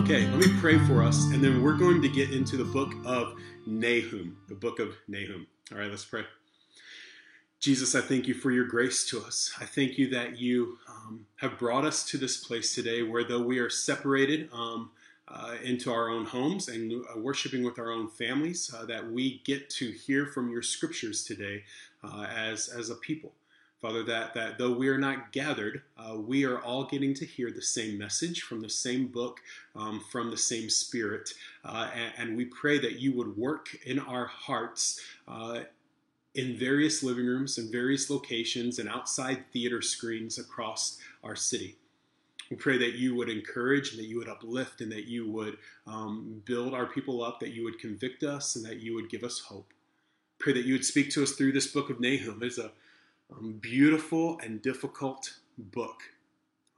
Okay, let me pray for us, and then we're going to get into the book of Nahum. The book of Nahum. All right, let's pray. Jesus, I thank you for your grace to us. I thank you that you um, have brought us to this place today where, though we are separated um, uh, into our own homes and uh, worshiping with our own families, uh, that we get to hear from your scriptures today uh, as, as a people. Father, that, that though we are not gathered, uh, we are all getting to hear the same message from the same book, um, from the same Spirit. Uh, and, and, we pray that you would work in our hearts uh, in various living rooms and various locations and outside theater screens across our city. We pray that you would encourage and that you would uplift and that you would um, build our people up, that you would convict us and that you would give us hope. Pray that you would speak to us through this book of Nahum. It's a um, beautiful and difficult book.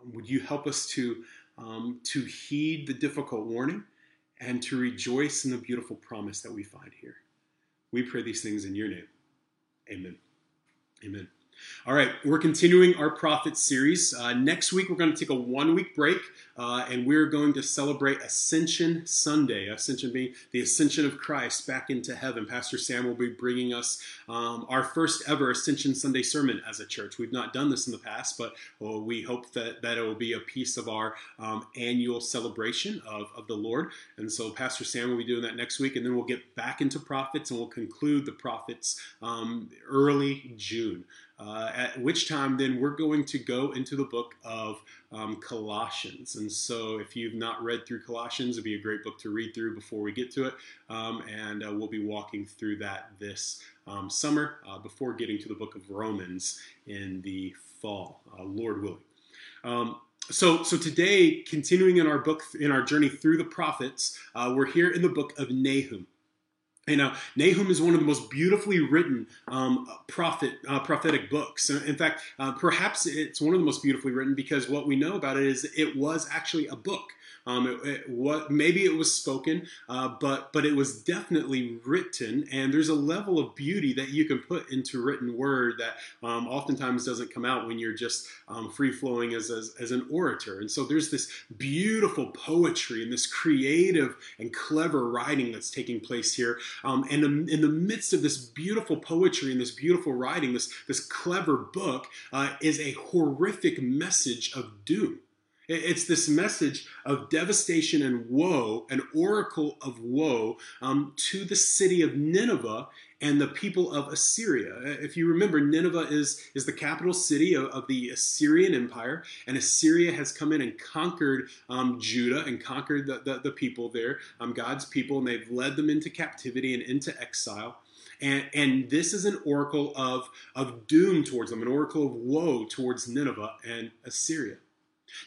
Um, would you help us to, um, to heed the difficult warning and to rejoice in the beautiful promise that we find here? We pray these things in your name. Amen. Amen. All right, we're continuing our prophet series. Uh, next week, we're going to take a one week break uh, and we're going to celebrate Ascension Sunday. Ascension being the ascension of Christ back into heaven. Pastor Sam will be bringing us um, our first ever Ascension Sunday sermon as a church. We've not done this in the past, but well, we hope that, that it will be a piece of our um, annual celebration of, of the Lord. And so, Pastor Sam will be doing that next week, and then we'll get back into prophets and we'll conclude the prophets um, early June. Uh, at which time, then we're going to go into the book of um, Colossians. And so, if you've not read through Colossians, it'd be a great book to read through before we get to it. Um, and uh, we'll be walking through that this um, summer uh, before getting to the book of Romans in the fall, uh, Lord willing. Um, so, so today, continuing in our book, in our journey through the prophets, uh, we're here in the book of Nahum. And now, Nahum is one of the most beautifully written um, prophet uh, prophetic books. In fact, uh, perhaps it's one of the most beautifully written because what we know about it is it was actually a book. Um, it, it, what maybe it was spoken, uh, but but it was definitely written, and there's a level of beauty that you can put into written word that um, oftentimes doesn't come out when you're just um, free flowing as, as as an orator. And so there's this beautiful poetry and this creative and clever writing that's taking place here. Um, and in the midst of this beautiful poetry and this beautiful writing, this this clever book uh, is a horrific message of doom. It's this message of devastation and woe, an oracle of woe um, to the city of Nineveh and the people of Assyria. If you remember, Nineveh is, is the capital city of, of the Assyrian Empire, and Assyria has come in and conquered um, Judah and conquered the, the, the people there, um, God's people, and they've led them into captivity and into exile. And, and, this is an oracle of, of doom towards them, an oracle of woe towards Nineveh and Assyria.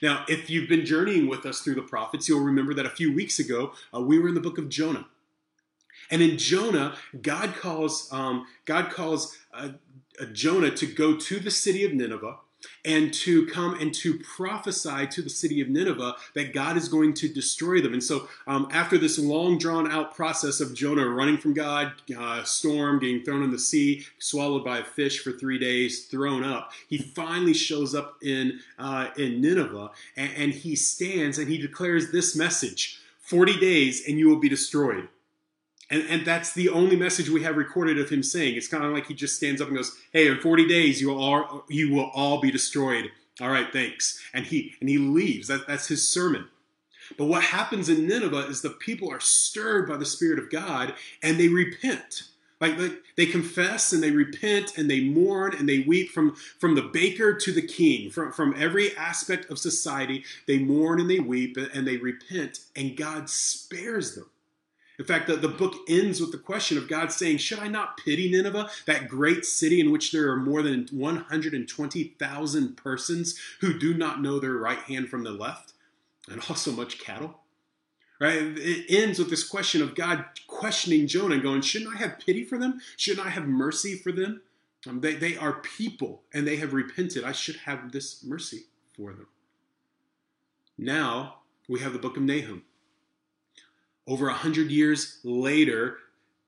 Now, if you've been journeying with us through the prophets, you'll remember that a few weeks ago uh, we were in the book of Jonah. And in Jonah, God calls um, God calls uh, uh, Jonah to go to the city of Nineveh and to come and to prophesy to the city of Nineveh that God is going to destroy them. And so, um, after this long drawn out process of Jonah running from God, uh, storm, getting thrown in the sea, swallowed by a fish for three days, thrown up, he finally shows up in, uh, in Nineveh and, and he stands and he declares this message 40 days and you will be destroyed. And, and that's the only message we have recorded of him saying. It's kind of like he just stands up and goes, "Hey, in 40 days you will all you will all be destroyed." All right, thanks. And he and he leaves. That, that's his sermon. But what happens in Nineveh is the people are stirred by the Spirit of God and they repent. Like they confess and they repent and they mourn and they weep from, from the baker to the king, from, from every aspect of society. They mourn and they weep and they repent, and God spares them. In fact, the, the book ends with the question of God saying, Should I not pity Nineveh, that great city in which there are more than 120,000 persons who do not know their right hand from the left, and also much cattle? Right? It ends with this question of God questioning Jonah and going, Shouldn't I have pity for them? Shouldn't I have mercy for them? Um, they, they are people and they have repented. I should have this mercy for them. Now we have the book of Nahum. Over a hundred years later,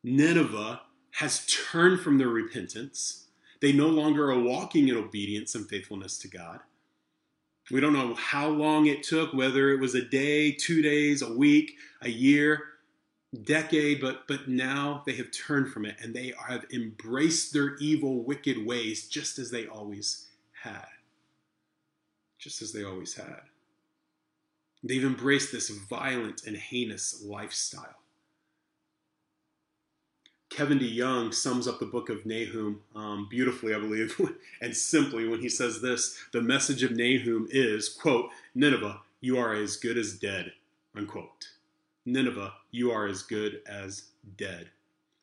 Nineveh has turned from their repentance. They no longer are walking in obedience and faithfulness to God. We don't know how long it took, whether it was a day, two days, a week, a year, decade, but, but now they have turned from it and they have embraced their evil, wicked ways just as they always had. Just as they always had. They've embraced this violent and heinous lifestyle. Kevin DeYoung sums up the book of Nahum um, beautifully, I believe, and simply when he says this the message of Nahum is, quote, Nineveh, you are as good as dead, unquote. Nineveh, you are as good as dead.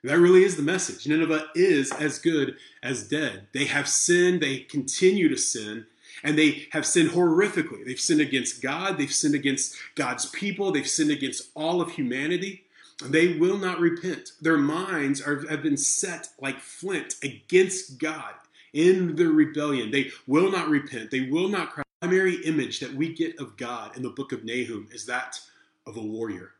That really is the message. Nineveh is as good as dead. They have sinned, they continue to sin, and they have sinned horrifically. They've sinned against God, they've sinned against God's people, they've sinned against all of humanity. They will not repent. Their minds are, have been set like flint against God in their rebellion. They will not repent. They will not cry. The primary image that we get of God in the book of Nahum is that of a warrior.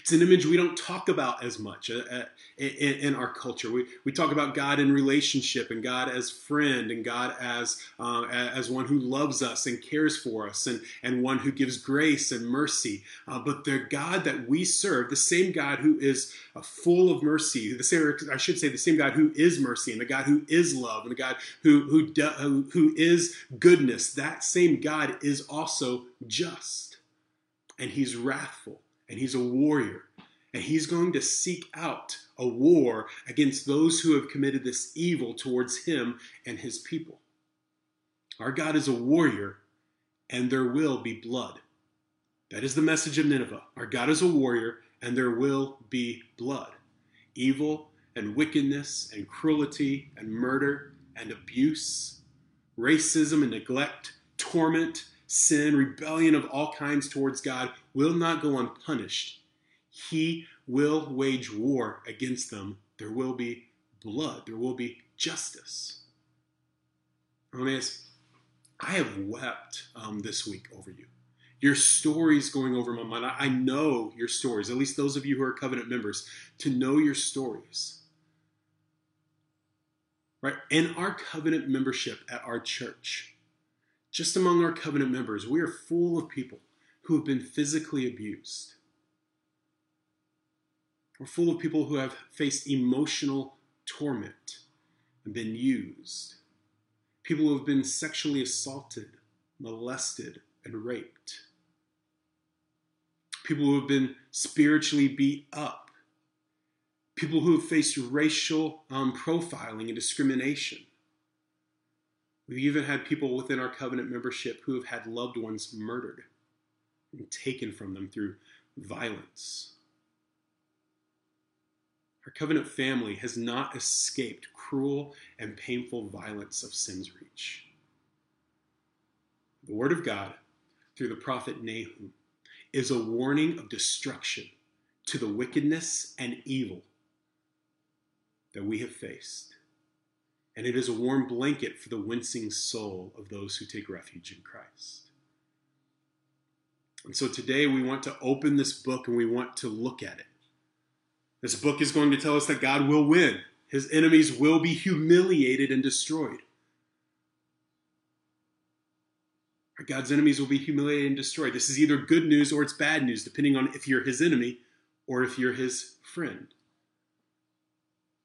It's an image we don't talk about as much uh, uh, in, our culture. We, we talk about God in relationship and God as friend and God as, uh, as one who loves us and cares for us and, and one who gives grace and mercy. Uh, but the God that we serve, the same God who is uh, full of mercy, the same, I should say, the same God who is mercy and the God who is love and the God who, who, do, who, who is goodness, that same God is also just and he's wrathful and he's a warrior. And he's going to seek out a war against those who have committed this evil towards him and his people. Our God is a warrior, and there will be blood. That is the message of Nineveh. Our God is a warrior, and there will be blood. Evil and wickedness and cruelty and murder and abuse, racism and neglect, torment sin, rebellion of all kinds towards God will not go unpunished. He will wage war against them. There will be blood, there will be justice. Emmaus, I have wept um, this week over you. Your stories going over my mind. I know your stories, at least those of you who are covenant members, to know your stories. Right? In our covenant membership at our church, just among our covenant members, we are full of people who have been physically abused. We're full of people who have faced emotional torment and been used. People who have been sexually assaulted, molested, and raped. People who have been spiritually beat up. People who have faced racial um, profiling and discrimination We've even had people within our covenant membership who have had loved ones murdered and taken from them through violence. Our covenant family has not escaped cruel and painful violence of sin's reach. The Word of God, through the prophet Nahum, is a warning of destruction to the wickedness and evil that we have faced and it is a warm blanket for the wincing soul of those who take refuge in Christ. And so today we want to open this book and we want to look at it. This book is going to tell us that God will win, his enemies will be humiliated and destroyed. God's enemies will be humiliated and destroyed. This is either good news or it's bad news, depending on if you're his enemy or if you're his friend.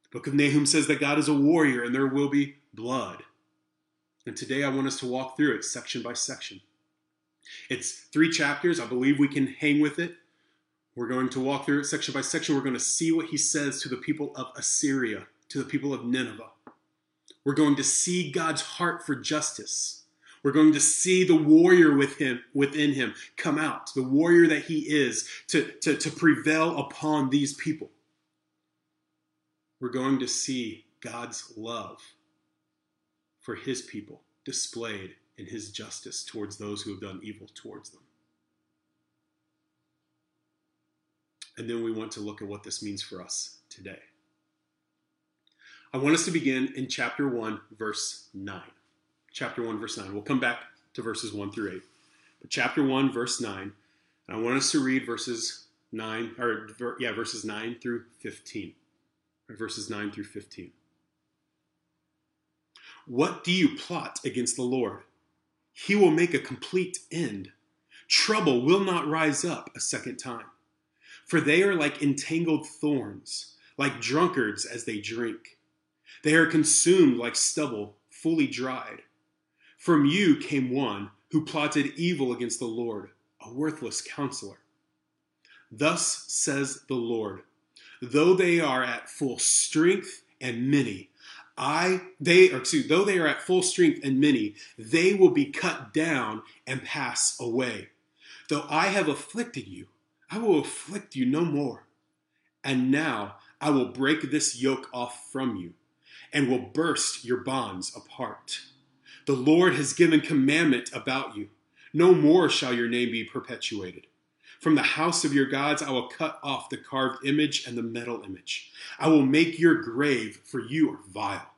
The book of Nahum says that God is a warrior and there will be blood. And today I want us to walk through it section by section. It's three chapters. I believe we can hang with it. We're going to walk through it section by section. We're going to see what he says to the people of Assyria, to the people of Nineveh. We're going to see God's heart for justice. We're going to see the warrior with him, within him come out, the warrior that he is to, to, to prevail upon these people we're going to see God's love for his people displayed in his justice towards those who have done evil towards them. And then we want to look at what this means for us today. I want us to begin in chapter 1, verse 9. Chapter 1, verse 9. We'll come back to verses 1 through 8. But chapter 1, verse 9. And I want us to read verses 9, or yeah, verses 9 through 15 verses 9 through 15. What do you plot against the Lord? he will make a complete end. Trouble will not rise up a second time. For they are like entangled thorns, like drunkards as they drink. They are consumed like stubble, fully dried. From you came one who plotted evil against the Lord, a worthless counselor. Thus says the Lord, though they are at full strength and many, I they or excuse, though they are at full strength and many, they will be cut down and pass away. Though I have afflicted you, I will afflict you no more. And now I will break this yoke off from you, and will burst your bonds apart. The Lord has given commandment about you. No more shall your name be perpetuated. From the house of your gods I will cut off the carved image and the metal image. I will make your grave, for you are vile.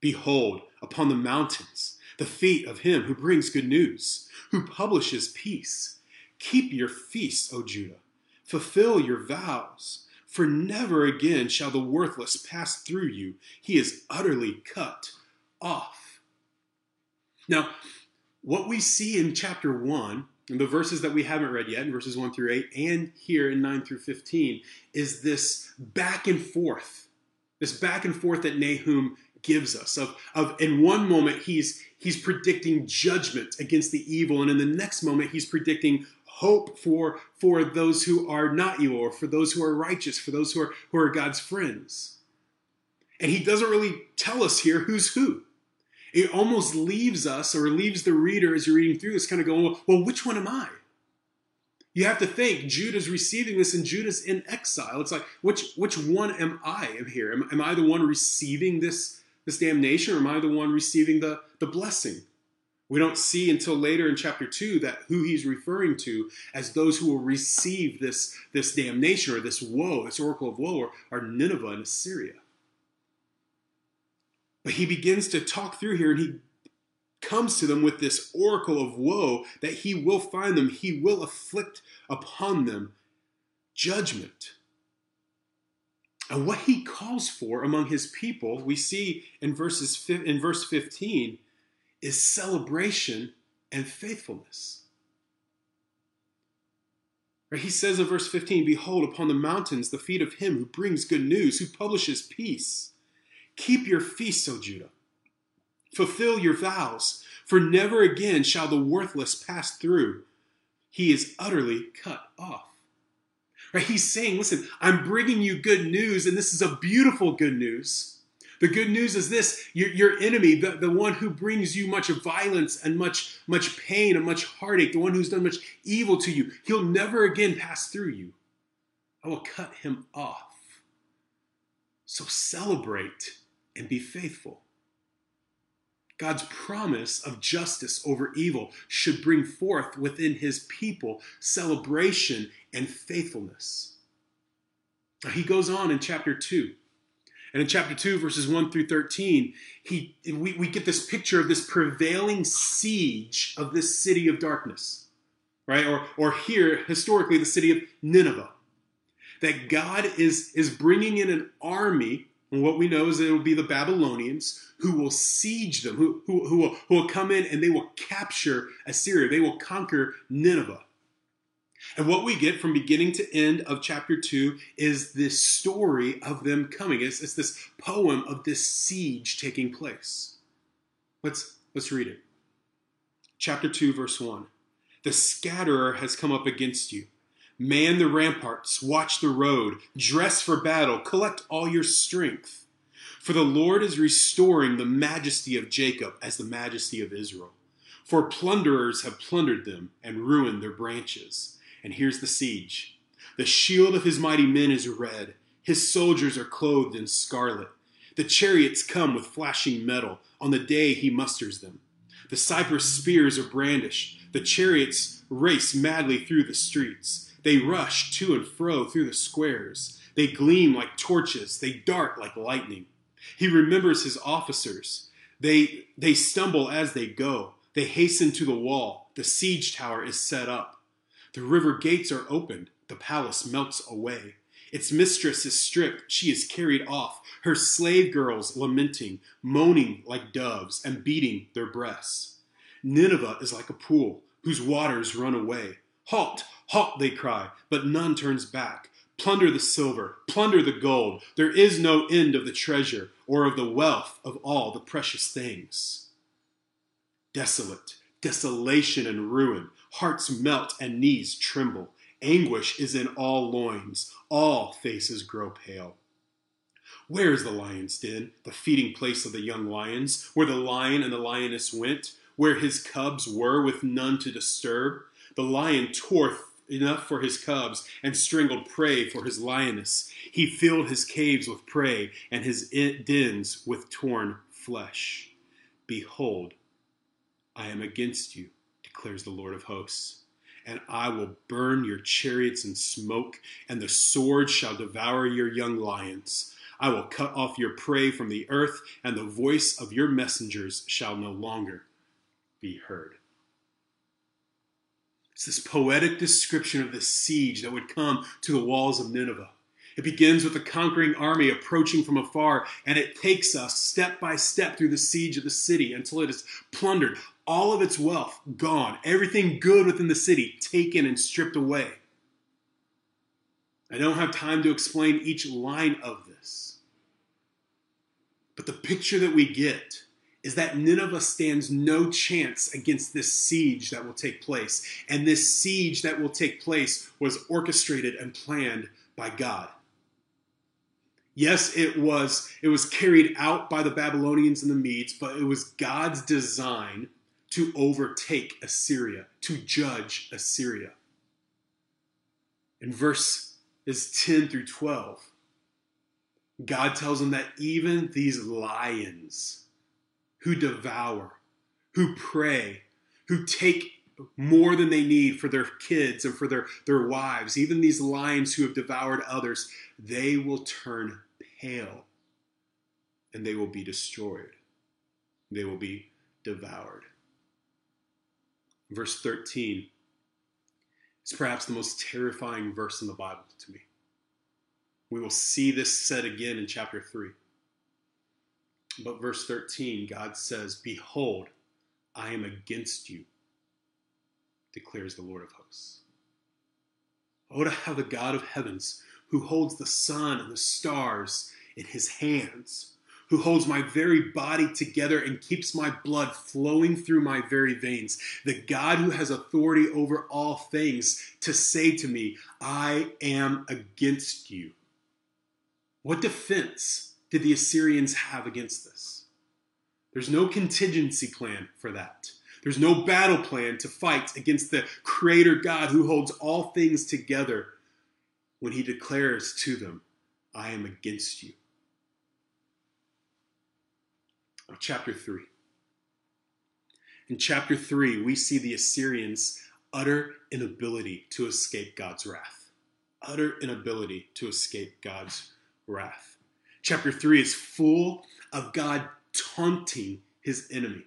Behold, upon the mountains, the feet of him who brings good news, who publishes peace. Keep your feasts, O Judah. Fulfill your vows, for never again shall the worthless pass through you. He is utterly cut off. Now, what we see in chapter 1 and the verses that we haven't read yet, in verses 1 through 8, and here in 9 through 15, is this back and forth, this back and forth that Nahum gives us. Of, of in one moment he's he's predicting judgment against the evil, and in the next moment he's predicting hope for for those who are not evil, or for those who are righteous, for those who are who are God's friends. And he doesn't really tell us here who's who it almost leaves us or leaves the reader as you're reading through this kind of going, well, which one am I? You have to think Judah's receiving this and Judah's in exile. It's like, which which one am I here? Am, am I the one receiving this, this damnation or am I the one receiving the, the blessing? We don't see until later in chapter 2 that who he's referring to as those who will receive this, this damnation or this woe, this oracle of woe, are, are Nineveh and Assyria. But he begins to talk through here and he comes to them with this oracle of woe that he will find them, he will afflict upon them judgment. And what he calls for among his people, we see in verses in verse 15, is celebration and faithfulness. He says in verse 15, Behold, upon the mountains the feet of him who brings good news, who publishes peace Keep your feasts, O Judah. Fulfill your vows, for never again shall the worthless pass through. He is utterly cut off. Right? He's saying, listen, I'm bringing you good news, and this is a beautiful good news. The good news is this your, your enemy, the, the one who brings you much violence and much, much pain and much heartache, the one who's done much evil to you, he'll never again pass through you. I will cut him off. So celebrate and be faithful. God's promise of justice over evil should bring forth within his people celebration and faithfulness. He goes on in chapter 2. And in chapter 2, verses 1 through 13, he, we, we get this picture of this prevailing siege of this city of darkness, right? Or, or here, historically, the city of Nineveh. That God is, is bringing in an army and what we know is it will be the Babylonians who will siege them, who, who, who, will, who will come in and they will capture Assyria. They will conquer Nineveh. And what we get from beginning to end of chapter 2 is this story of them coming. It's, it's this poem of this siege taking place. Let's, let's read it. Chapter 2, verse 1. The scatterer has come up against you Man the ramparts, watch the road, dress for battle, collect all your strength. For the Lord is restoring the majesty of Jacob as the majesty of Israel. For plunderers have plundered them and ruined their branches. And here's the siege The shield of his mighty men is red, his soldiers are clothed in scarlet. The chariots come with flashing metal on the day he musters them. The cypress spears are brandished, the chariots race madly through the streets. They rush to and fro through the squares. They gleam like torches. They dart like lightning. He remembers his officers. They, they stumble as they go. They hasten to the wall. The siege tower is set up. The river gates are opened. The palace melts away. Its mistress is stripped. She is carried off. Her slave girls lamenting, moaning like doves, and beating their breasts. Nineveh is like a pool whose waters run away. Halt, halt, they cry, but none turns back. Plunder the silver, plunder the gold. There is no end of the treasure or of the wealth of all the precious things. Desolate, desolation and ruin. Hearts melt and knees tremble. Anguish is in all loins. All faces grow pale. Where is the lion's den, the feeding place of the young lions, where the lion and the lioness went, where his cubs were with none to disturb? The lion tore enough for his cubs and strangled prey for his lioness. He filled his caves with prey and his dens with torn flesh. Behold, I am against you, declares the Lord of hosts and I will burn your chariots in smoke, and the sword shall devour your young lions. I will cut off your prey from the earth, and the voice of your messengers shall no longer be heard. It's this poetic description of the siege that would come to the walls of Nineveh. It begins with a conquering army approaching from afar, and it takes us step by step through the siege of the city until it is plundered, all of its wealth gone, everything good within the city taken and stripped away. I don't have time to explain each line of this. But the picture that we get is that Nineveh stands no chance against this siege that will take place. And this siege that will take place was orchestrated and planned by God. Yes, it was it was carried out by the Babylonians and the Medes, but it was God's design to overtake Assyria, to judge Assyria. In verse is 10 through 12, God tells them that even these lions who devour, who prey, who take more than they need for their kids and for their, their wives, even these lions who have devoured others, they will turn pale and they will be destroyed. They will be devoured. Verse 13 is perhaps the most terrifying verse in the Bible to me. We will see this said again in chapter 3. But verse 13, God says, Behold, I am against you, declares the Lord of hosts. Oh, to have the God of heavens, who holds the sun and the stars in his hands, who holds my very body together and keeps my blood flowing through my very veins, the God who has authority over all things, to say to me, I am against you. What defense did the Assyrians have against this? There's no contingency plan for that. There's no battle plan to fight against the Creator God who holds all things together when He declares to them, I am against you chapter 3. In chapter 3, we see the Assyrians' utter inability to escape God's wrath. Utter inability to escape God's wrath. Chapter 3 is full of God taunting his enemy.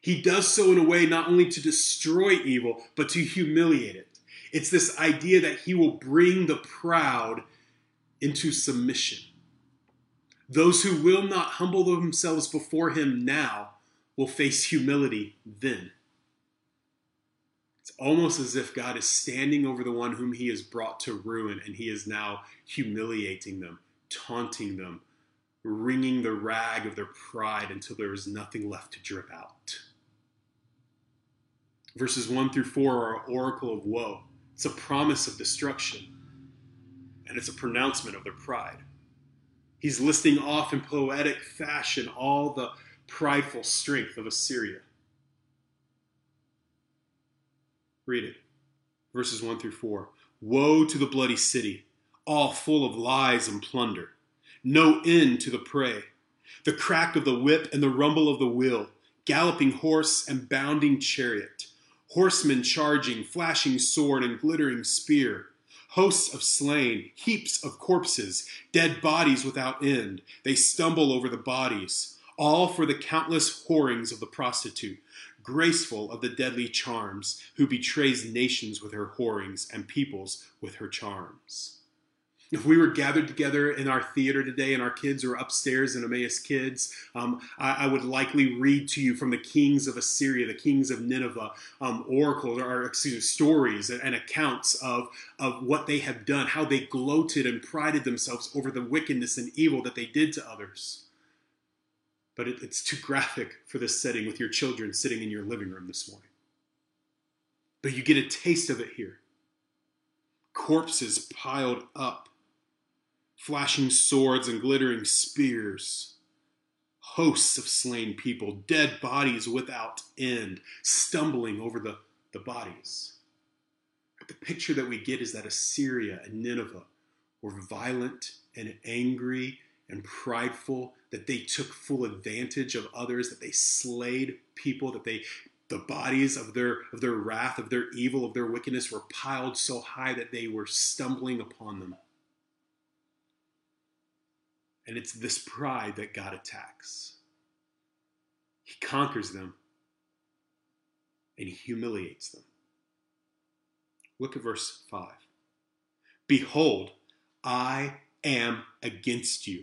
He does so in a way not only to destroy evil, but to humiliate it. It's this idea that he will bring the proud into submission. Those who will not humble themselves before him now will face humility then. It's almost as if God is standing over the one whom he has brought to ruin, and he is now humiliating them, taunting them, wringing the rag of their pride until there is nothing left to drip out. Verses 1 through 4 are an oracle of woe. It's a promise of destruction, and it's a pronouncement of their pride. He's listing off in poetic fashion all the prideful strength of Assyria. Read it. Verses 1 through 4. Woe to the bloody city, all full of lies and plunder. No end to the prey. The crack of the whip and the rumble of the wheel, galloping horse and bounding chariot, horsemen charging, flashing sword and glittering spear hosts of slain, heaps of corpses, dead bodies without end. They stumble over the bodies, all for the countless whorings of the prostitute, graceful of the deadly charms, who betrays nations with her whorings and peoples with her charms. If we were gathered together in our theater today and our kids are upstairs in Emmaus Kids, um, I, I, would likely read to you from the kings of Assyria, the kings of Nineveh, um, oracles or excuse me, stories and, and accounts of, of what they have done, how they gloated and prided themselves over the wickedness and evil that they did to others. But it, it's too graphic for this setting with your children sitting in your living room this morning. But you get a taste of it here. Corpses piled up flashing swords and glittering spears. Hosts of slain people, dead bodies without end, stumbling over the, the bodies. But The picture that we get is that Assyria and Nineveh were violent and angry and prideful, that they took full advantage of others, that they slayed people, that they the bodies of their of their wrath, of their evil, of their wickedness were piled so high that they were stumbling upon them. And it's this pride that God attacks. He conquers them and he humiliates them. Look at verse 5. Behold, I am against you,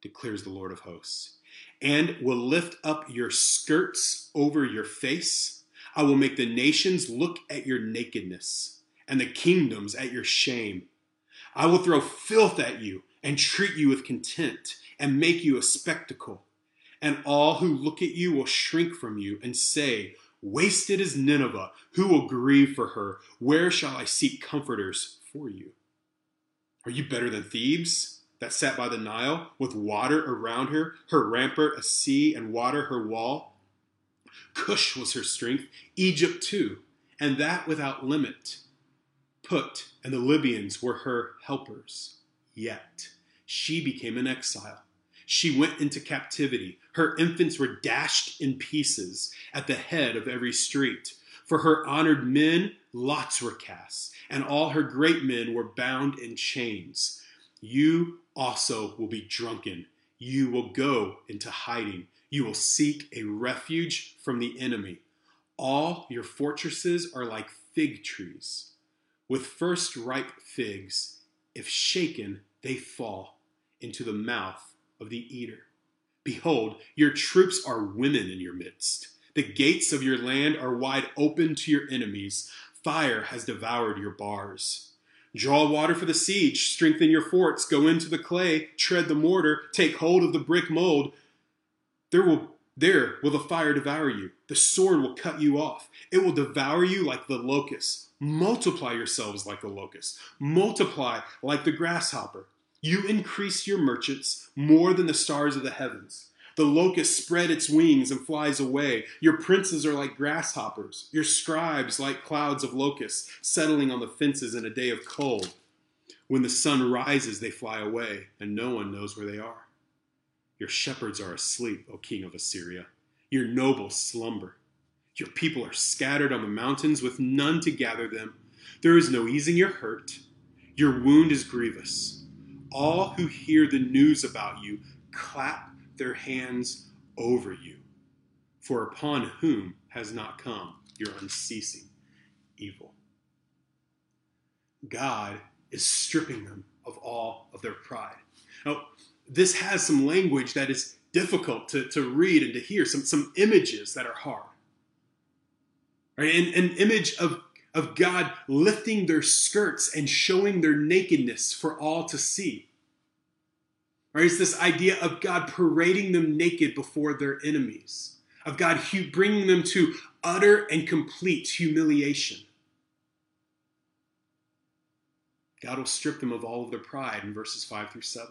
declares the Lord of hosts, and will lift up your skirts over your face. I will make the nations look at your nakedness, and the kingdoms at your shame. I will throw filth at you and treat you with contempt and make you a spectacle. And all who look at you will shrink from you and say, Wasted is Nineveh. Who will grieve for her? Where shall I seek comforters for you? Are you better than Thebes, that sat by the Nile, with water around her, her rampart a sea, and water her wall? Cush was her strength, Egypt too, and that without limit. Put, and the Libyans were her helpers. Yet she became an exile. She went into captivity. Her infants were dashed in pieces at the head of every street. For her honored men, lots were cast, and all her great men were bound in chains. You also will be drunken. You will go into hiding. You will seek a refuge from the enemy. All your fortresses are like fig trees, with first ripe figs if shaken, they fall into the mouth of the eater. Behold, your troops are women in your midst. The gates of your land are wide open to your enemies. Fire has devoured your bars. Draw water for the siege, strengthen your forts, go into the clay, tread the mortar, take hold of the brick mold. There will there will the fire devour you. The sword will cut you off. It will devour you like the locust. Multiply yourselves like the locust. Multiply like the grasshopper. You increase your merchants more than the stars of the heavens. The locust spread its wings and flies away. Your princes are like grasshoppers, your scribes like clouds of locusts settling on the fences in a day of cold. When the sun rises, they fly away, and no one knows where they are. Your shepherds are asleep, O king of Assyria. Your nobles slumber. Your people are scattered on the mountains with none to gather them. There is no easing your hurt. Your wound is grievous. All who hear the news about you clap their hands over you. For upon whom has not come your unceasing evil? God is stripping them of all of their pride. Now, this has some language that is difficult to, to read and to hear, some, some images that are hard. Right? An, an image of, of God lifting their skirts and showing their nakedness for all to see. Right? It's this idea of God parading them naked before their enemies, of God bringing them to utter and complete humiliation. God will strip them of all of their pride in verses 5 through 7.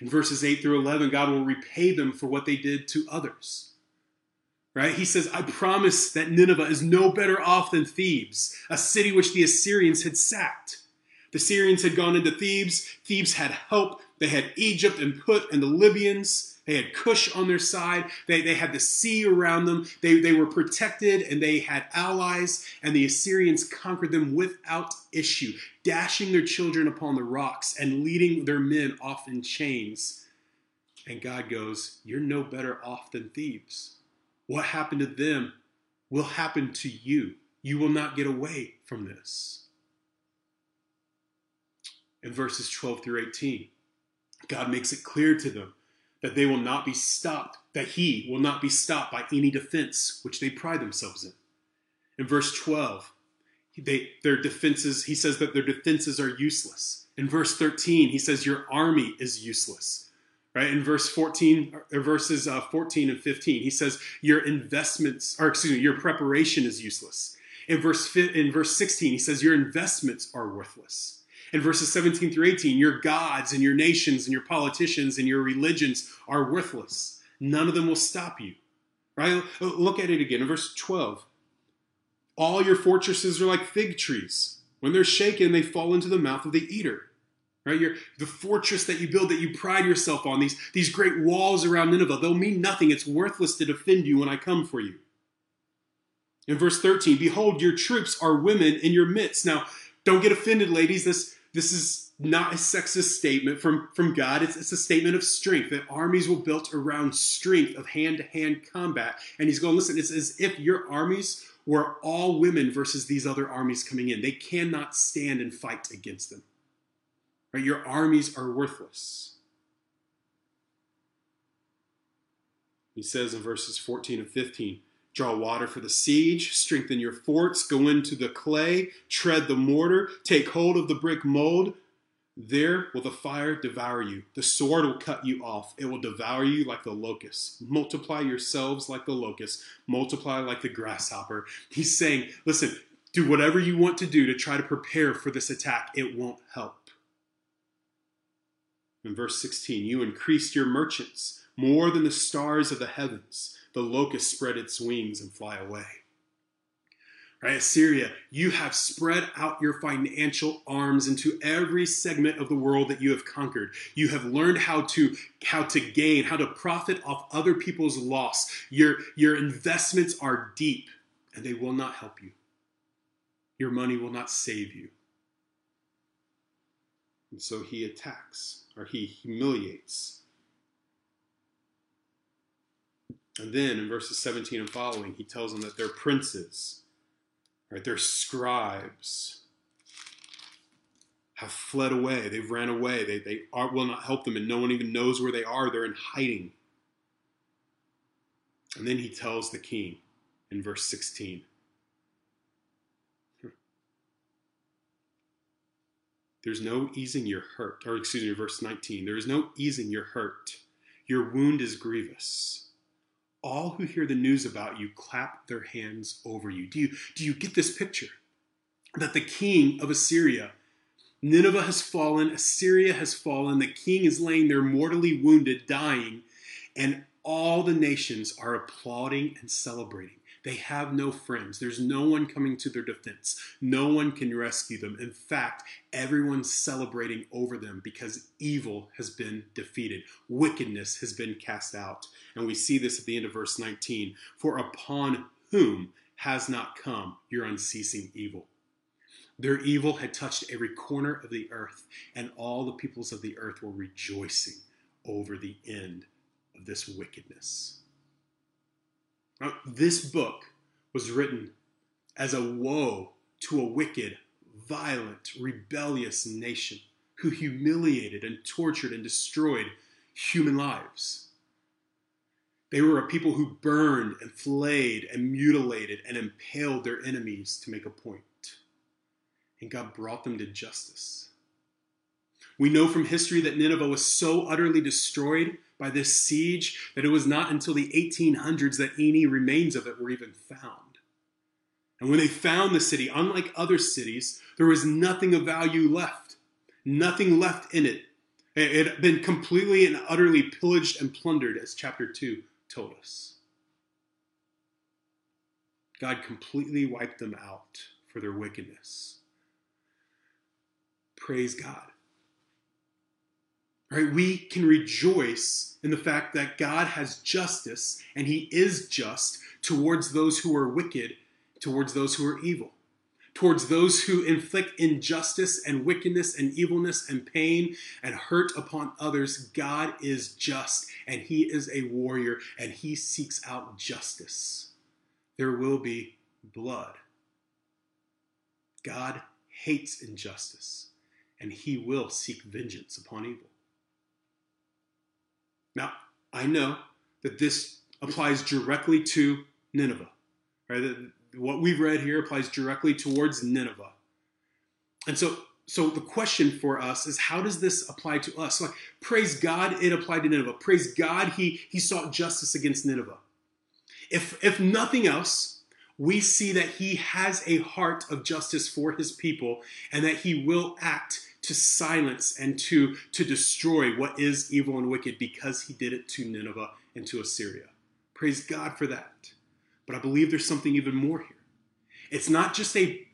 In verses 8 through 11, God will repay them for what they did to others. Right? He says, I promise that Nineveh is no better off than Thebes, a city which the Assyrians had sacked. The Syrians had gone into Thebes. Thebes had help. They had Egypt and Put and the Libyans. They had Cush on their side. They, they had the sea around them. They, they were protected and they had allies, and the Assyrians conquered them without issue, dashing their children upon the rocks and leading their men off in chains. And God goes, You're no better off than Thebes. What happened to them will happen to you. You will not get away from this. in verses 12 through 18. God makes it clear to them that they will not be stopped, that he will not be stopped by any defense which they pride themselves in. In verse 12, they, their defenses, he says that their defenses are useless. In verse 13, he says your army is useless. Right? In verse 14, or verses uh, 14 and 15, he says your investments, or excuse me, your preparation is useless. In verse, in verse 16, he says your investments are worthless in verses 17 through 18, your gods and your nations and your politicians and your religions are worthless. None of them will stop you. Right? Look at it again in verse 12. All your fortresses are like fig trees. When they're shaken, they fall into the mouth of the eater. Right? Your, the fortress that you build, that you pride yourself on, these, these great walls around Nineveh, they'll mean nothing. It's worthless to defend you when I come for you. In verse 13, behold, your troops are women in your midst. Now, don't get offended, ladies. This, this is not a sexist statement from, from God. It's, it's a statement of strength that armies were built around strength of hand to hand combat. And he's going, listen, it's as if your armies were all women versus these other armies coming in. They cannot stand and fight against them. Right? Your armies are worthless. He says in verses 14 and 15 Draw water for the siege, strengthen your forts, go into the clay, tread the mortar, take hold of the brick mold. There will the fire devour you. The sword will cut you off. It will devour you like the locust. Multiply yourselves like the locust. Multiply like the grasshopper. He's saying, listen, do whatever you want to do to try to prepare for this attack. It won't help. In verse 16, you increased your merchants more than the stars of the heavens the locust spread its wings and fly away. Right, Assyria, you have spread out your financial arms into every segment of the world that you have conquered. You have learned how to how to gain, how to profit off other people's loss. Your your investments are deep and they will not help you. Your money will not save you. And so he attacks or he humiliates And then in verses 17 and following, he tells them that they're princes, right? They're scribes, have fled away. They've ran away. They, they are, will not help them, and no one even knows where they are. They're in hiding. And then he tells the king in verse 16 There's no easing your hurt, or excuse me, verse 19. There is no easing your hurt. Your wound is grievous all who hear the news about you clap their hands over you. Do you, do you get this picture? That the king of Assyria, Nineveh has fallen, Assyria has fallen, the king is laying there mortally wounded, dying, and all the nations are applauding and celebrating. They have no friends. There's no one coming to their defense. No one can rescue them. In fact, everyone's celebrating over them because evil has been defeated, wickedness has been cast out. And we see this at the end of verse 19 For upon whom has not come your unceasing evil? Their evil had touched every corner of the earth, and all the peoples of the earth were rejoicing over the end of this wickedness. Now, this book was written as a woe to a wicked, violent, rebellious nation who humiliated and tortured and destroyed human lives. They were a people who burned and flayed and mutilated and impaled their enemies to make a point. And God brought them to justice. We know from history that Nineveh was so utterly destroyed by this siege that it was not until the 1800s that any remains of it were even found. And when they found the city, unlike other cities, there was nothing of value left, nothing left in it. It had been completely and utterly pillaged and plundered, as chapter 2 told us. God completely wiped them out for their wickedness. Praise God. Right? We can rejoice in the fact that God has justice and he is just towards those who are wicked, towards those who are evil, towards those who inflict injustice and wickedness and evilness and pain and hurt upon others. God is just and he is a warrior and he seeks out justice. There will be blood. God hates injustice and he will seek vengeance upon evil. Now, I know that this applies directly to Nineveh. Right? What we've read here applies directly towards Nineveh. And so so the question for us is how does this apply to us? Like, praise God, it applied to Nineveh. Praise God, he, he sought justice against Nineveh. If, if nothing else, we see that he has a heart of justice for his people and that he will act to silence and to, to destroy what is evil and wicked because he did it to Nineveh and to Assyria. Praise God for that. But I believe there's something even more here. It's not just a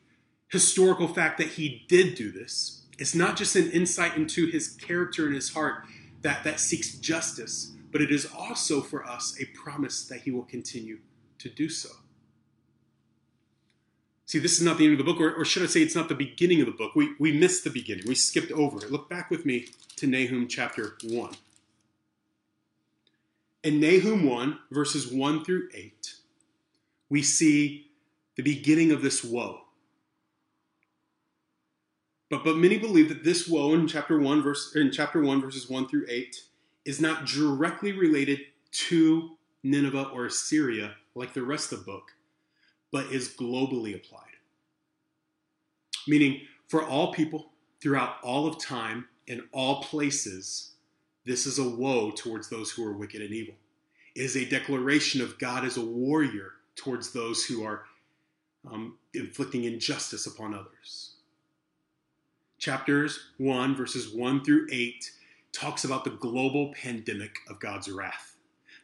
historical fact that he did do this. It's not just an insight into his character and his heart that, that seeks justice, but it is also for us a promise that he will continue to do so. See, this is not the end of the book, or, or, should I say it's not the beginning of the book. We, we missed the beginning. We skipped over it. Look back with me to Nahum chapter 1. In Nahum 1, verses 1 through 8, we see the beginning of this woe. But, but many believe that this woe in chapter 1 verse in chapter 1 verses 1 through 8 is not directly related to Nineveh or Assyria like the rest of the book, but is globally applied. Meaning for all people throughout all of time in all places, this is a woe towards those who are wicked and evil. It is a declaration of God as a warrior towards those who are um, inflicting injustice upon others chapters 1, verses 1 through 8, talks about the global pandemic of God's wrath.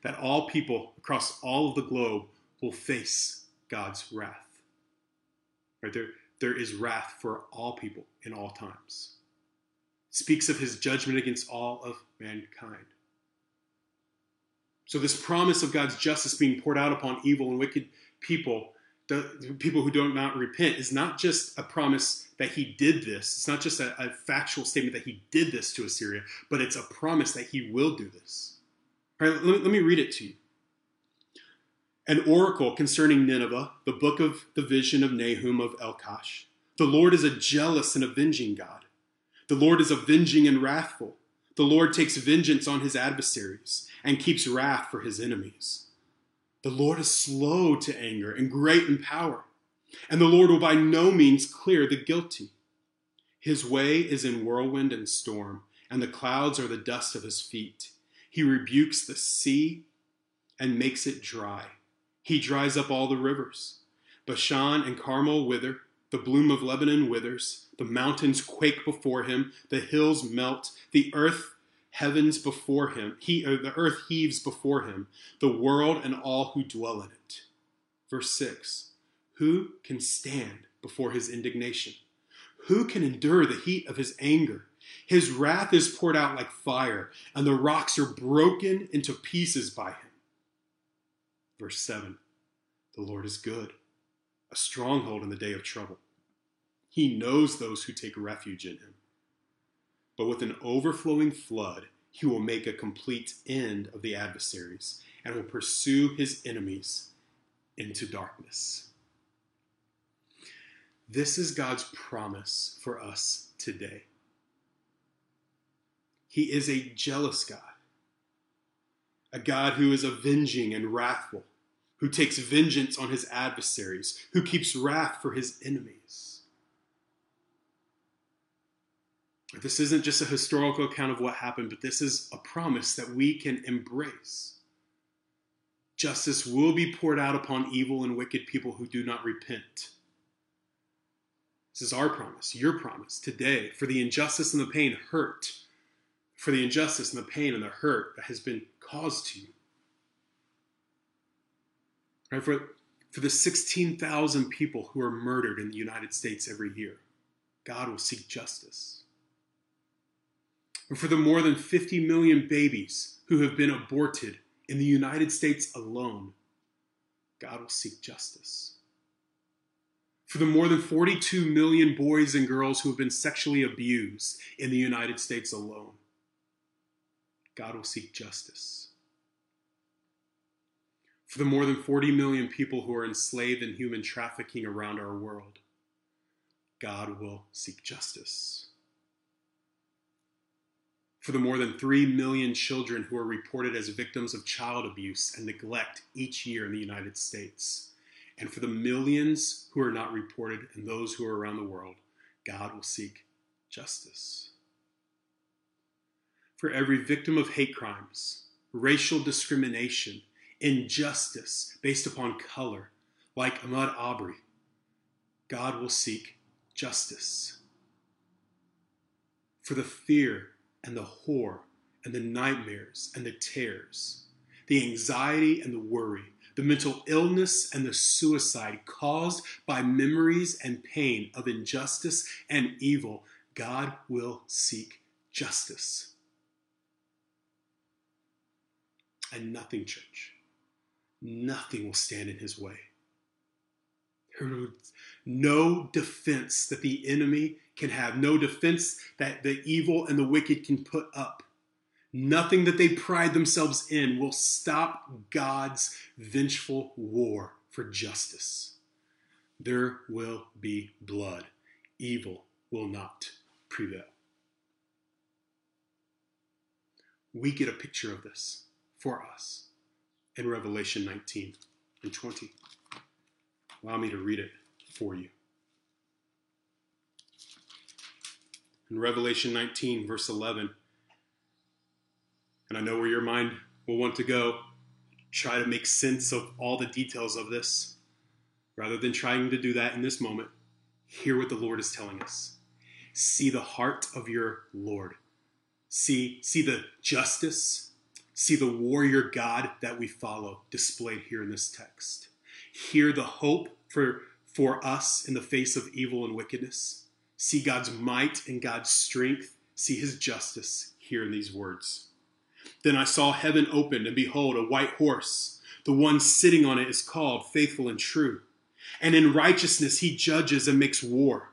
That all people across all of the globe will face God's wrath. Right? There, there is wrath for all people in all times. Speaks of his judgment against all of mankind. So, this promise of God's justice being poured out upon evil and wicked people the people who do not repent is not just a promise that he did this. It's not just a, a, factual statement that he did this to Assyria, but it's a promise that he will do this. All right, let, let me read it to you. An oracle concerning Nineveh, the book of the vision of Nahum of Elkosh. The Lord is a jealous and avenging God. The Lord is avenging and wrathful. The Lord takes vengeance on his adversaries and keeps wrath for his enemies. The Lord is slow to anger and great in power, and the Lord will by no means clear the guilty. His way is in whirlwind and storm, and the clouds are the dust of his feet. He rebukes the sea and makes it dry. He dries up all the rivers. Bashan and Carmel wither, the bloom of Lebanon withers, the mountains quake before him, the hills melt, the earth heavens before him, he, or the earth heaves before him, the world and all who dwell in it. Verse 6 Who can stand before his indignation? Who can endure the heat of his anger? His wrath is poured out like fire, and the rocks are broken into pieces by him. Verse 7 The Lord is good, a stronghold in the day of trouble. He knows those who take refuge in him but with an overflowing flood, he will make a complete end of the adversaries and will pursue his enemies into darkness. This is God's promise for us today. He is a jealous God, a God who is avenging and wrathful, who takes vengeance on his adversaries, who keeps wrath for his enemies. This isn't just a historical account of what happened, but this is a promise that we can embrace. Justice will be poured out upon evil and wicked people who do not repent. This is our promise, your promise today for the injustice and the pain, hurt, for the injustice and the pain and the hurt that has been to you. Right? For, for the 16,000 people who are murdered in the United States every year, God will seek justice and for the more than 50 million babies who have been aborted in the United States alone, God will seek justice. For the more than 42 million boys and girls who have been sexually abused in the United States alone, God will seek justice. For the more than 40 million people who are enslaved in human trafficking around our world, God will seek justice for the more than 3 million children who are reported as victims of child abuse and neglect each year in the United States, and for the millions who are not reported and those who are around the world, God will seek justice. For every victim of hate crimes, racial discrimination, injustice based upon color, like Ahmaud Arbery, God will seek justice. For the fear and the horror and the nightmares and the tears, the anxiety and the worry, the mental illness and the suicide caused by memories and pain of injustice and evil, God will seek justice. And nothing, church, nothing will stand in his way. No defense that the enemy can have, no defense that the evil and the wicked can put up. Nothing that they pride themselves in will stop God's vengeful war for justice. There will be blood. Evil will not prevail. We get a picture of this for us in Revelation 19 and 20. Allow me to read it for you. In Revelation 19, verse 11, and I know where your mind will want to go, try to make sense of all the details of this. Rather than trying to do that in this moment, hear what the Lord is telling us. See the heart of your Lord. See, see the justice, see the warrior God that we follow displayed here in this text hear the hope for, for us in the face of evil and wickedness, see God's might and God's strength, see his justice here in these words. Then I saw heaven opened, and behold, a white horse. The one sitting on it is called Faithful and True. And in righteousness he judges and makes war.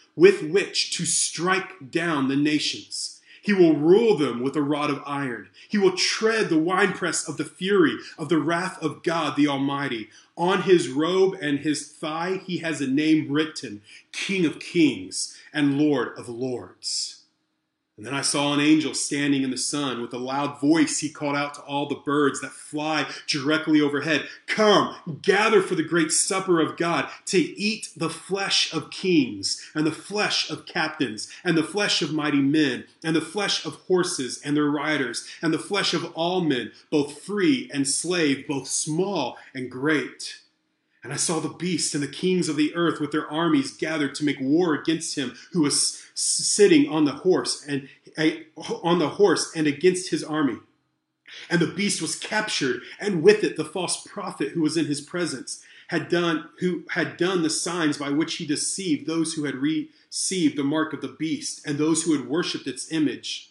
with which to strike down the nations he will rule them with a rod of iron. He will tread the winepress of the fury of the wrath of God the Almighty. On his robe and his thigh he has a name written King of Kings and Lord of Lords. And then I saw an angel standing in the sun. With a loud voice, he called out to all the birds that fly directly overhead Come, gather for the great supper of God to eat the flesh of kings, and the flesh of captains, and the flesh of mighty men, and the flesh of horses and their riders, and the flesh of all men, both free and slave, both small and great. And I saw the beast and the kings of the earth with their armies gathered to make war against him who was sitting on the horse and on the horse and against his army. And the beast was captured, and with it the false prophet who was in his presence had done who had done the signs by which he deceived those who had received the mark of the beast and those who had worshipped its image.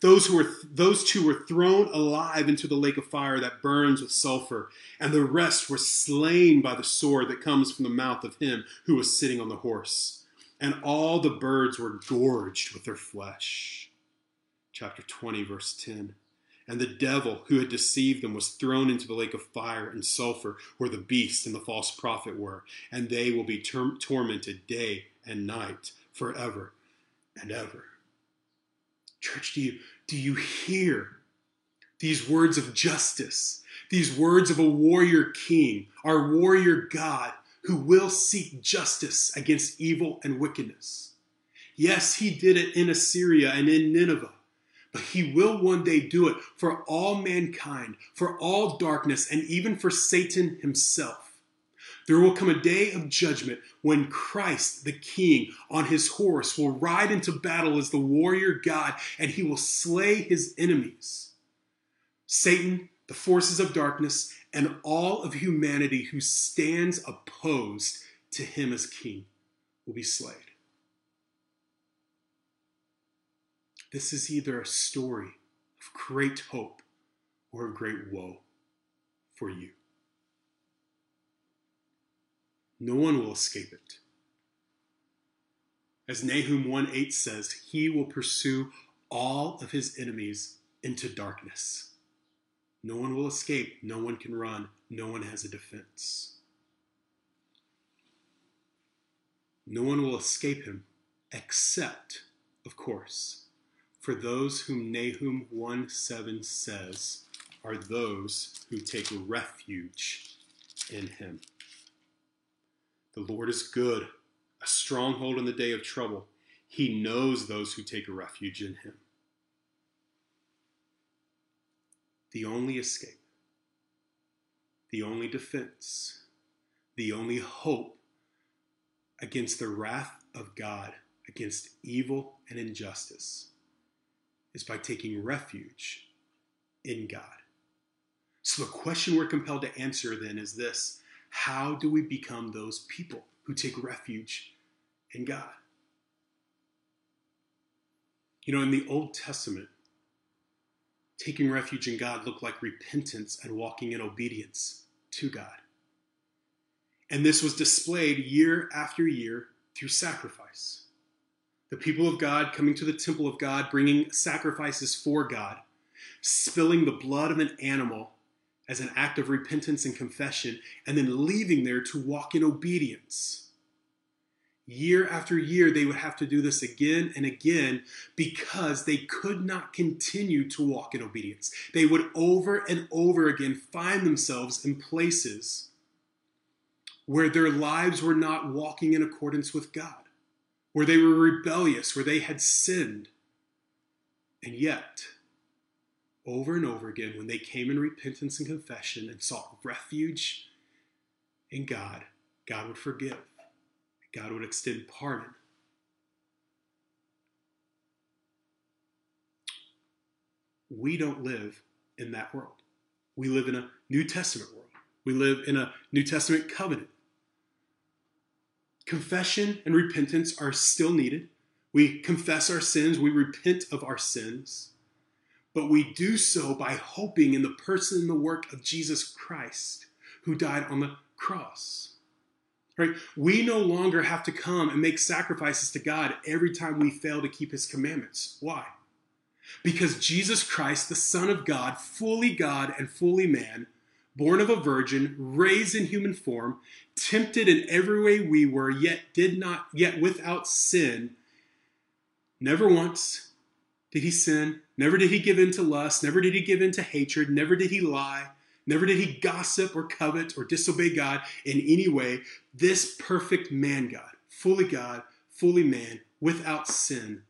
Those who were those two were thrown alive into the lake of fire that burns with sulfur, and the rest were slain by the sword that comes from the mouth of him who was sitting on the horse. And all the birds were gorged with their flesh. Chapter 20, verse 10. And the devil who had deceived them was thrown into the lake of fire and sulfur, where the beast and the false prophet were, and they will be tor- tormented day and night forever and ever. Church, do you, do you hear these words of justice, these words of a warrior king, our warrior God who will seek justice against evil and wickedness? Yes, he did it in Assyria and in Nineveh, but he will one day do it for all mankind, for all darkness, and even for Satan himself. There will come a day of judgment when Christ, the King, on his horse will ride into battle as the warrior God and he will slay his enemies. Satan, the forces of darkness, and all of humanity who stands opposed to him as king will be slayed. This is either a story of great hope or a great woe for you. No one will escape it. As Nahum 1 8 says, he will pursue all of his enemies into darkness. No one will escape. No one can run. No one has a defense. No one will escape him, except, of course, for those whom Nahum 1 7 says are those who take refuge in him. The Lord is good, a stronghold in the day of trouble. He knows those who take refuge in him. The only escape, the only defense, the only hope against the wrath of God, against evil and injustice, is by taking refuge in God. So, the question we're compelled to answer then is this How do we become those people who take refuge in God? You know, in the Old Testament, taking refuge in God looked like repentance and walking in obedience to God. And this was displayed year after year through sacrifice. The people of God coming to the temple of God, bringing sacrifices for God, spilling the blood of an animal as an act of repentance and confession, and then leaving there to walk in obedience. Year after year, they would have to do this again and again because they could not continue to walk in obedience. They would over and over again find themselves in places where their lives were not walking in accordance with God, where they were rebellious, where they had sinned. And yet, over and over again, when they came in repentance and confession and sought refuge in God, God would forgive. God would extend pardon. We don't live in that world. We live in a New Testament world. We live in a New Testament covenant. Confession and repentance are still needed. We confess our sins, we repent of our sins, but we do so by hoping in the person and the work of Jesus Christ, who died on the cross. Right? We no longer have to come and make sacrifices to God every time we fail to keep his commandments. Why? Because Jesus Christ, the Son of God, fully God and fully man, born of a virgin, raised in human form, tempted in every way we were, yet did not, yet without sin, never once did he sin, never did he give in to lust, never did he give in to hatred, never did he lie, Never did he gossip or covet or disobey God in any way. This perfect man God, fully God, fully man, without sin,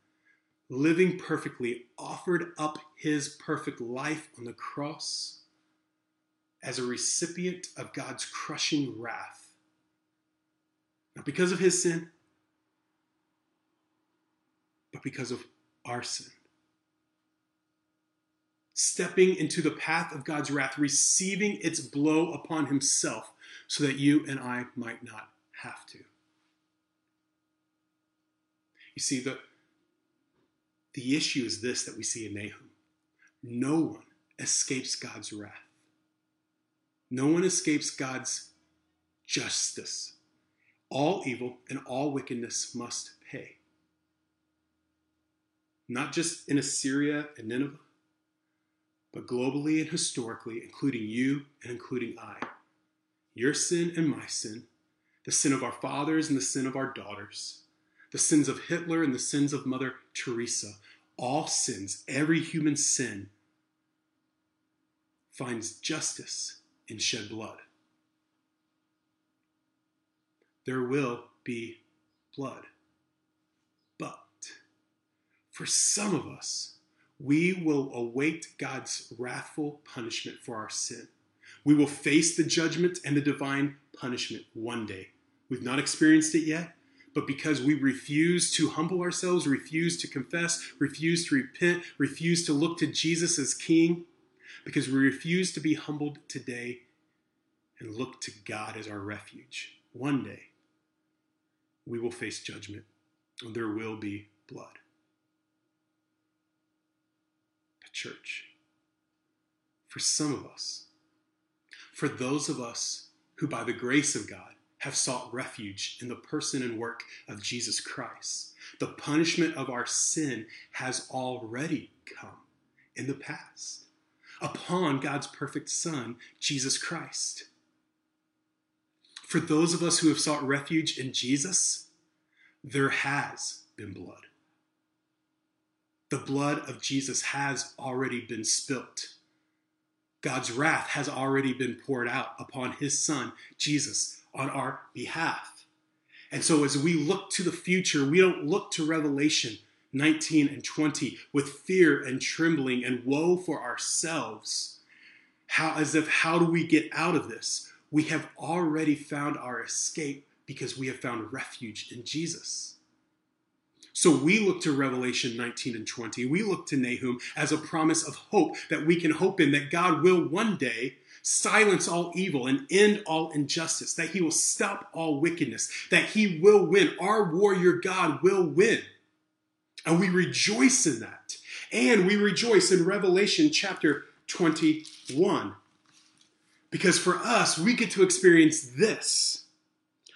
living perfectly, offered up his perfect life on the cross as a recipient of God's crushing wrath. Not because of his sin, but because of our sin stepping into the path of God's wrath, receiving its blow upon himself so that you and I might not have to. You see, the, the issue is this that we see in Nahum no one escapes God's wrath, no one escapes God's justice. All evil and all wickedness must pay. Not just in Assyria and Nineveh, but globally and historically, including you and including I. Your sin and my sin, the sin of our fathers and the sin of our daughters, the sins of Hitler and the sins of Mother Teresa, all sins, every human sin, finds justice in shed blood. There will be blood. But for some of us, we will await God's wrathful punishment for our sin. We will face the judgment and the divine punishment one day. We've not experienced it yet, but because we refuse to humble ourselves, refuse to confess, refuse to repent, refuse to look to Jesus as King, because we refuse to be humbled today and look to God as our refuge, one day we will face judgment and there will be blood church. for some of us. For those of us who, by the grace of God, have sought refuge in the person and work of Jesus Christ, the punishment of our sin has already come in the past upon God's perfect Son, Jesus Christ. For those of us who have sought refuge in Jesus, there has been blood. The blood of Jesus has already been spilt. God's wrath has already been poured out upon his son, Jesus, on our behalf. And so as we look to the future, we don't look to Revelation 19 and 20 with fear and trembling and woe for ourselves. How, as if, how do we get out of this? We have already found our escape because we have found refuge in Jesus. So we look to Revelation 19 and 20. We look to Nahum as a promise of hope that we can hope in that God will one day silence all evil and end all injustice, that he will stop all wickedness, that he will win. Our warrior God will win. And we rejoice in that. And we rejoice in Revelation chapter 21. Because for us, we get to experience this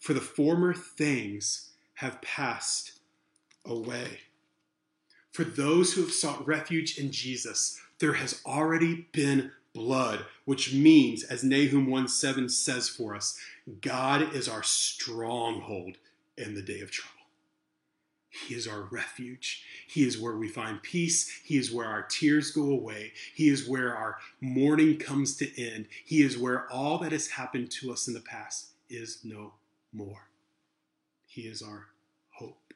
for the former things have passed away. For those who have sought refuge in Jesus, there has already been blood, which means, as Nahum 1 7 says for us, God is our stronghold in the day of trouble. He is our refuge. He is where we find peace. He is where our tears go away. He is where our mourning comes to end. He is where all that has happened to us in the past is no more. He is our hope.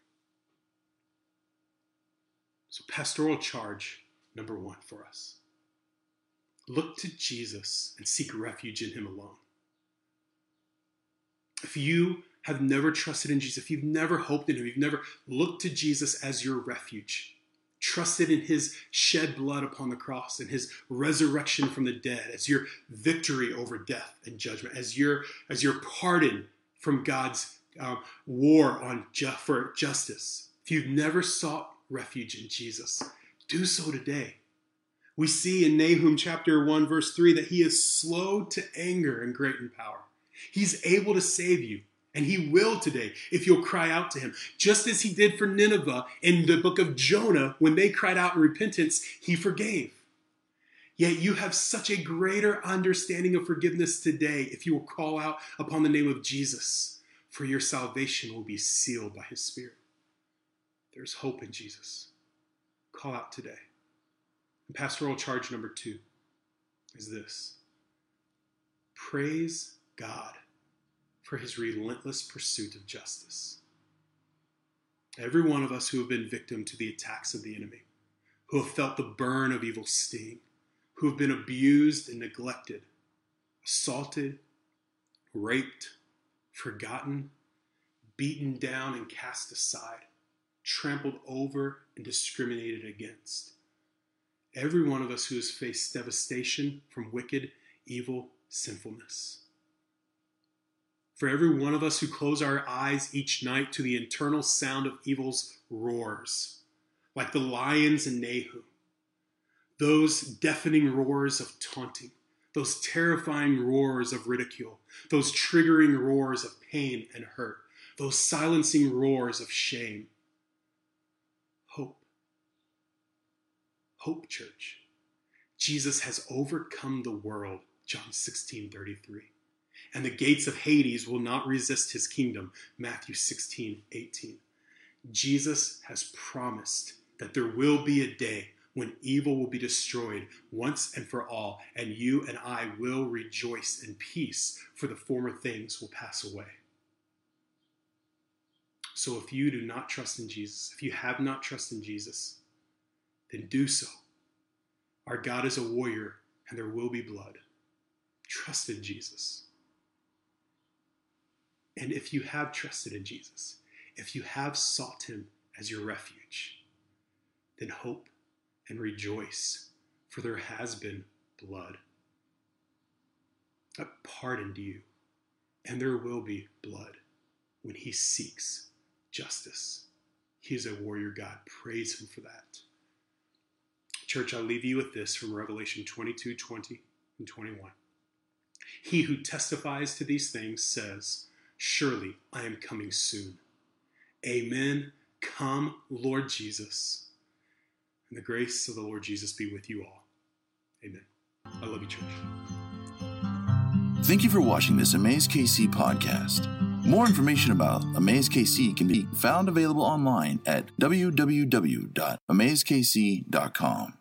So, pastoral charge number one for us look to Jesus and seek refuge in Him alone. If you have never trusted in Jesus, if you've never hoped in Him, you've never looked to Jesus as your refuge, trusted in His shed blood upon the cross and His resurrection from the dead as your victory over death and judgment, as your, as your pardon from God's uh, war on ju- for justice, if you've never sought refuge in Jesus, do so today. We see in Nahum chapter 1, verse 3, that he is slow to anger and great in power. He's able to save you, and he will today if you'll cry out to him. Just as he did for Nineveh in the book of Jonah, when they cried out in repentance, he forgave. Yet you have such a greater understanding of forgiveness today if you will call out upon the name of Jesus, for your salvation will be sealed by his Spirit. There's hope in Jesus. Call out today. And pastoral charge number two is this praise God for his relentless pursuit of justice. Every one of us who have been victim to the attacks of the enemy, who have felt the burn of evil sting, who have been abused and neglected, assaulted, raped, forgotten, beaten down and cast aside, trampled over and discriminated against. Every one of us who has faced devastation from wicked, evil, sinfulness. For every one of us who close our eyes each night to the internal sound of evil's roars, like the lions in Nahum, those deafening roars of taunting, those terrifying roars of ridicule, those triggering roars of pain and hurt, those silencing roars of shame. Hope. Hope, church. Jesus has overcome the world, John 16 33. And the gates of Hades will not resist his kingdom, Matthew 16 18. Jesus has promised that there will be a day when evil will be destroyed once and for all, and you and I will rejoice in peace, for the former things will pass away. So if you do not trust in Jesus, if you have not trusted in Jesus, then do so. Our God is a warrior and there will be blood. Trust in Jesus. And if you have trusted in Jesus, if you have sought him as your refuge, then hope and rejoice, for there has been blood. I pardoned you, and there will be blood when he seeks justice. He is a warrior God. Praise him for that. Church, I'll leave you with this from Revelation 22 20 and 21. He who testifies to these things says, Surely I am coming soon. Amen. Come, Lord Jesus. And the grace of the Lord Jesus be with you all. Amen. I love you, church. Thank you for watching this Emmaus KC podcast. More information about Emmaus KC can be found available online at www.emmauskc.com.